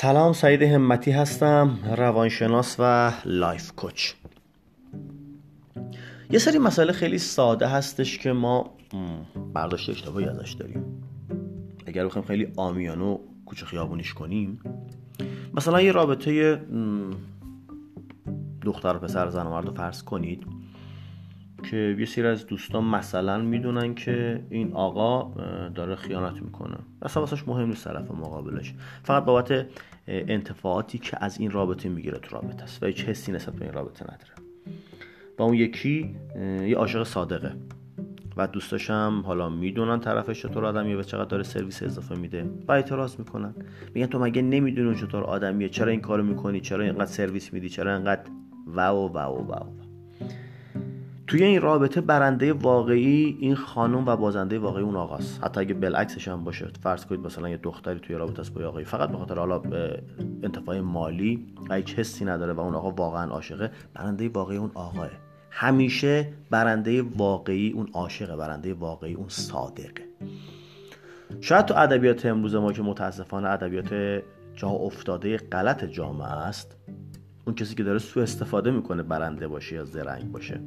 سلام سعید همتی هستم روانشناس و لایف کوچ. یه سری مسئله خیلی ساده هستش که ما برداشت اشتباهی ازش داریم. اگر بخوایم خیلی آمیانه و کوچه خیابونیش کنیم مثلا یه رابطه دختر و پسر زن و مرد رو فرض کنید. که یه سری از دوستان مثلا می‌دونن که این آقا داره خیانت می‌کنه. اصلا واسش مهم نیست طرف مقابلش. فقط بابت انتفاعاتی که از این رابطه می‌گیره تو رابطه است و هیچ حسی نسبت به این رابطه نداره. و اون یکی یه عاشق صادقه. و دوستاشم حالا می‌دونن طرفش چطور آدمیه و چقدر داره سرویس اضافه میده و اعتراض می‌کنن. میگن تو مگه نمی‌دونی چطور آدمیه؟ چرا این کارو می‌کنی؟ چرا اینقدر سرویس میدی؟ چرا اینقدر واو واو واو. توی این رابطه برنده واقعی این خانم و بازنده واقعی اون آقاست. حتی اگه بالعکسش هم باشه فرض کنید مثلا یه دختری توی رابطه است با آقایی فقط به خاطر حالا انتفاع مالی و هیچ حسی نداره و اون آقا واقعا عاشقه برنده واقعی اون آقاه. همیشه برنده واقعی اون عاشقه برنده واقعی اون صادقه. شاید تو ادبیات امروز ما که متاسفانه ادبیات جا افتاده غلط جامعه است اون کسی که داره سوء استفاده می‌کنه برنده باشه یا زرنگ باشه.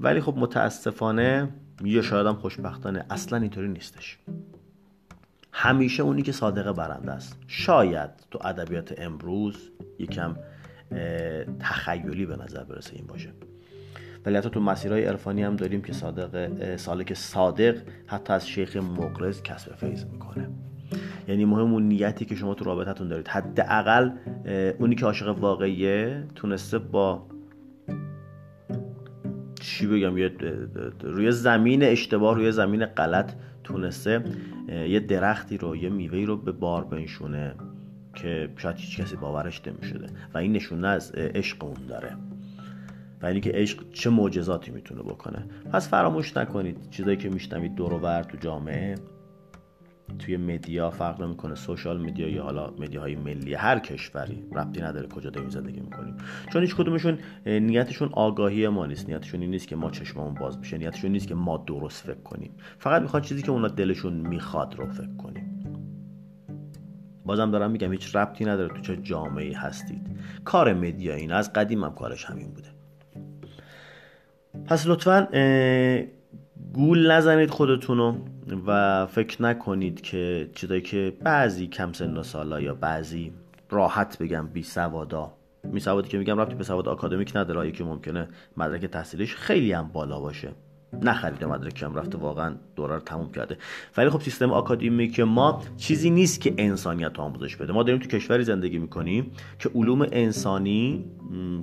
ولی خب متاسفانه یا شاید هم خوشبختانه اصلا اینطوری نیستش. همیشه اونی که صادقه برنده است. شاید تو ادبیات امروز یکم تخیلی به نظر برسه این باشه. ولی حتی تو مسیرهای عرفانی هم داریم که صادق سالک صادق حتی از شیخ مقرز کسب فیض می‌کنه. یعنی مهم اون نیتی که شما تو رابطتون دارید. حداقل اونی که عاشق واقعیه تونسته با چی بگم یه روی زمین اشتباه روی زمین غلط تونسته یه درختی رو یه میوهی رو به بار بنشونه که شاید هیچ کسی باورش نمی‌شده. و این نشونه از عشق اون داره. و اینی که عشق چه معجزاتی می‌تونه بکنه. پس فراموش نکنید چیزایی که میشنوید دور و تو جامعه. توی مدیا فرق نمی‌کنه. سوشال مدیا یا حالا مدیاهای ملی هر کشوری. ربطی نداره کجا داریم زندگی می‌کنیم. چون هیچ کدومشون نیتشون آگاهی ما نیست. نیتشون این نیست که ما چشممون باز بشه. نیتشون نیست که ما درست فکر کنیم. فقط می‌خواد چیزی که اونا دلشون می‌خواد رو فکر کنیم. بازم دارم میگم هیچ ربطی نداره تو چه جامعه هستید. کار مدیا این از قدیم هم کارش همین بوده. پس لطفا گول نزنید خودتونو و فکر نکنید که چیزایی که بعضی کم سن سالا یا بعضی راحت بگم بی سوادا. می سوادی که میگم رابطی به سواد آکادمیک نداره که ممکنه مدرک تحصیلش خیلی هم بالا باشه. نخریده مدرک هم رفته واقعا دوره رو تموم کرده. ولی خب سیستم آکادمیک ما چیزی نیست که انسانیت آموزش بده. ما داریم تو کشوری زندگی می‌کنیم که علوم انسانی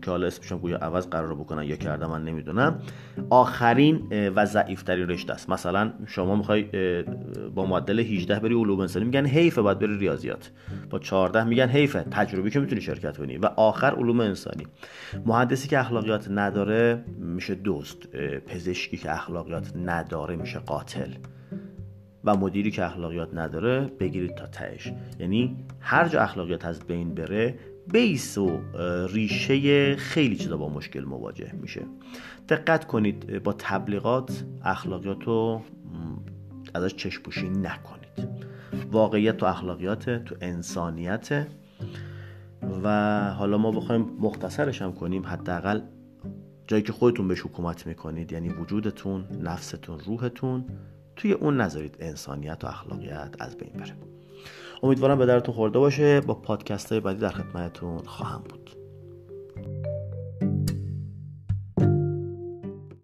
که حالا اسمش گویا عوض قرار بکنن یا کردم من نمی‌دونم آخرین و ضعیفترین رشته است. مثلا شما می‌خوای با معدل 18 بری علوم انسانی میگن حیفه باید بری ریاضیات. با 14 میگن حیفه تجربی که می‌تونی شرکت کنی و آخر علوم انسانی. مهندسی که اخلاقیات نداره میشه دوست پزشکی که اخلاقیات نداره میشه قاتل. و مدیری که اخلاقیات نداره بگیرید تا تهش. یعنی هر جا اخلاقیات از بین بره بیس و ریشه خیلی چیزا با مشکل مواجه میشه. دقت کنید با تبلیغات اخلاقیات رو ازش چشپوشی نکنید. واقعیت تو اخلاقیات تو انسانیت و حالا ما بخوایم مختصرش هم کنیم حداقل جایی که خودتون بهش حکومت می‌کنید یعنی وجودتون نفستون روحتون توی اون نذارید انسانیت و اخلاقیت از بین بره. امیدوارم به درتون خورده باشه. با پادکست های بعدی در خدمتتون خواهم بود.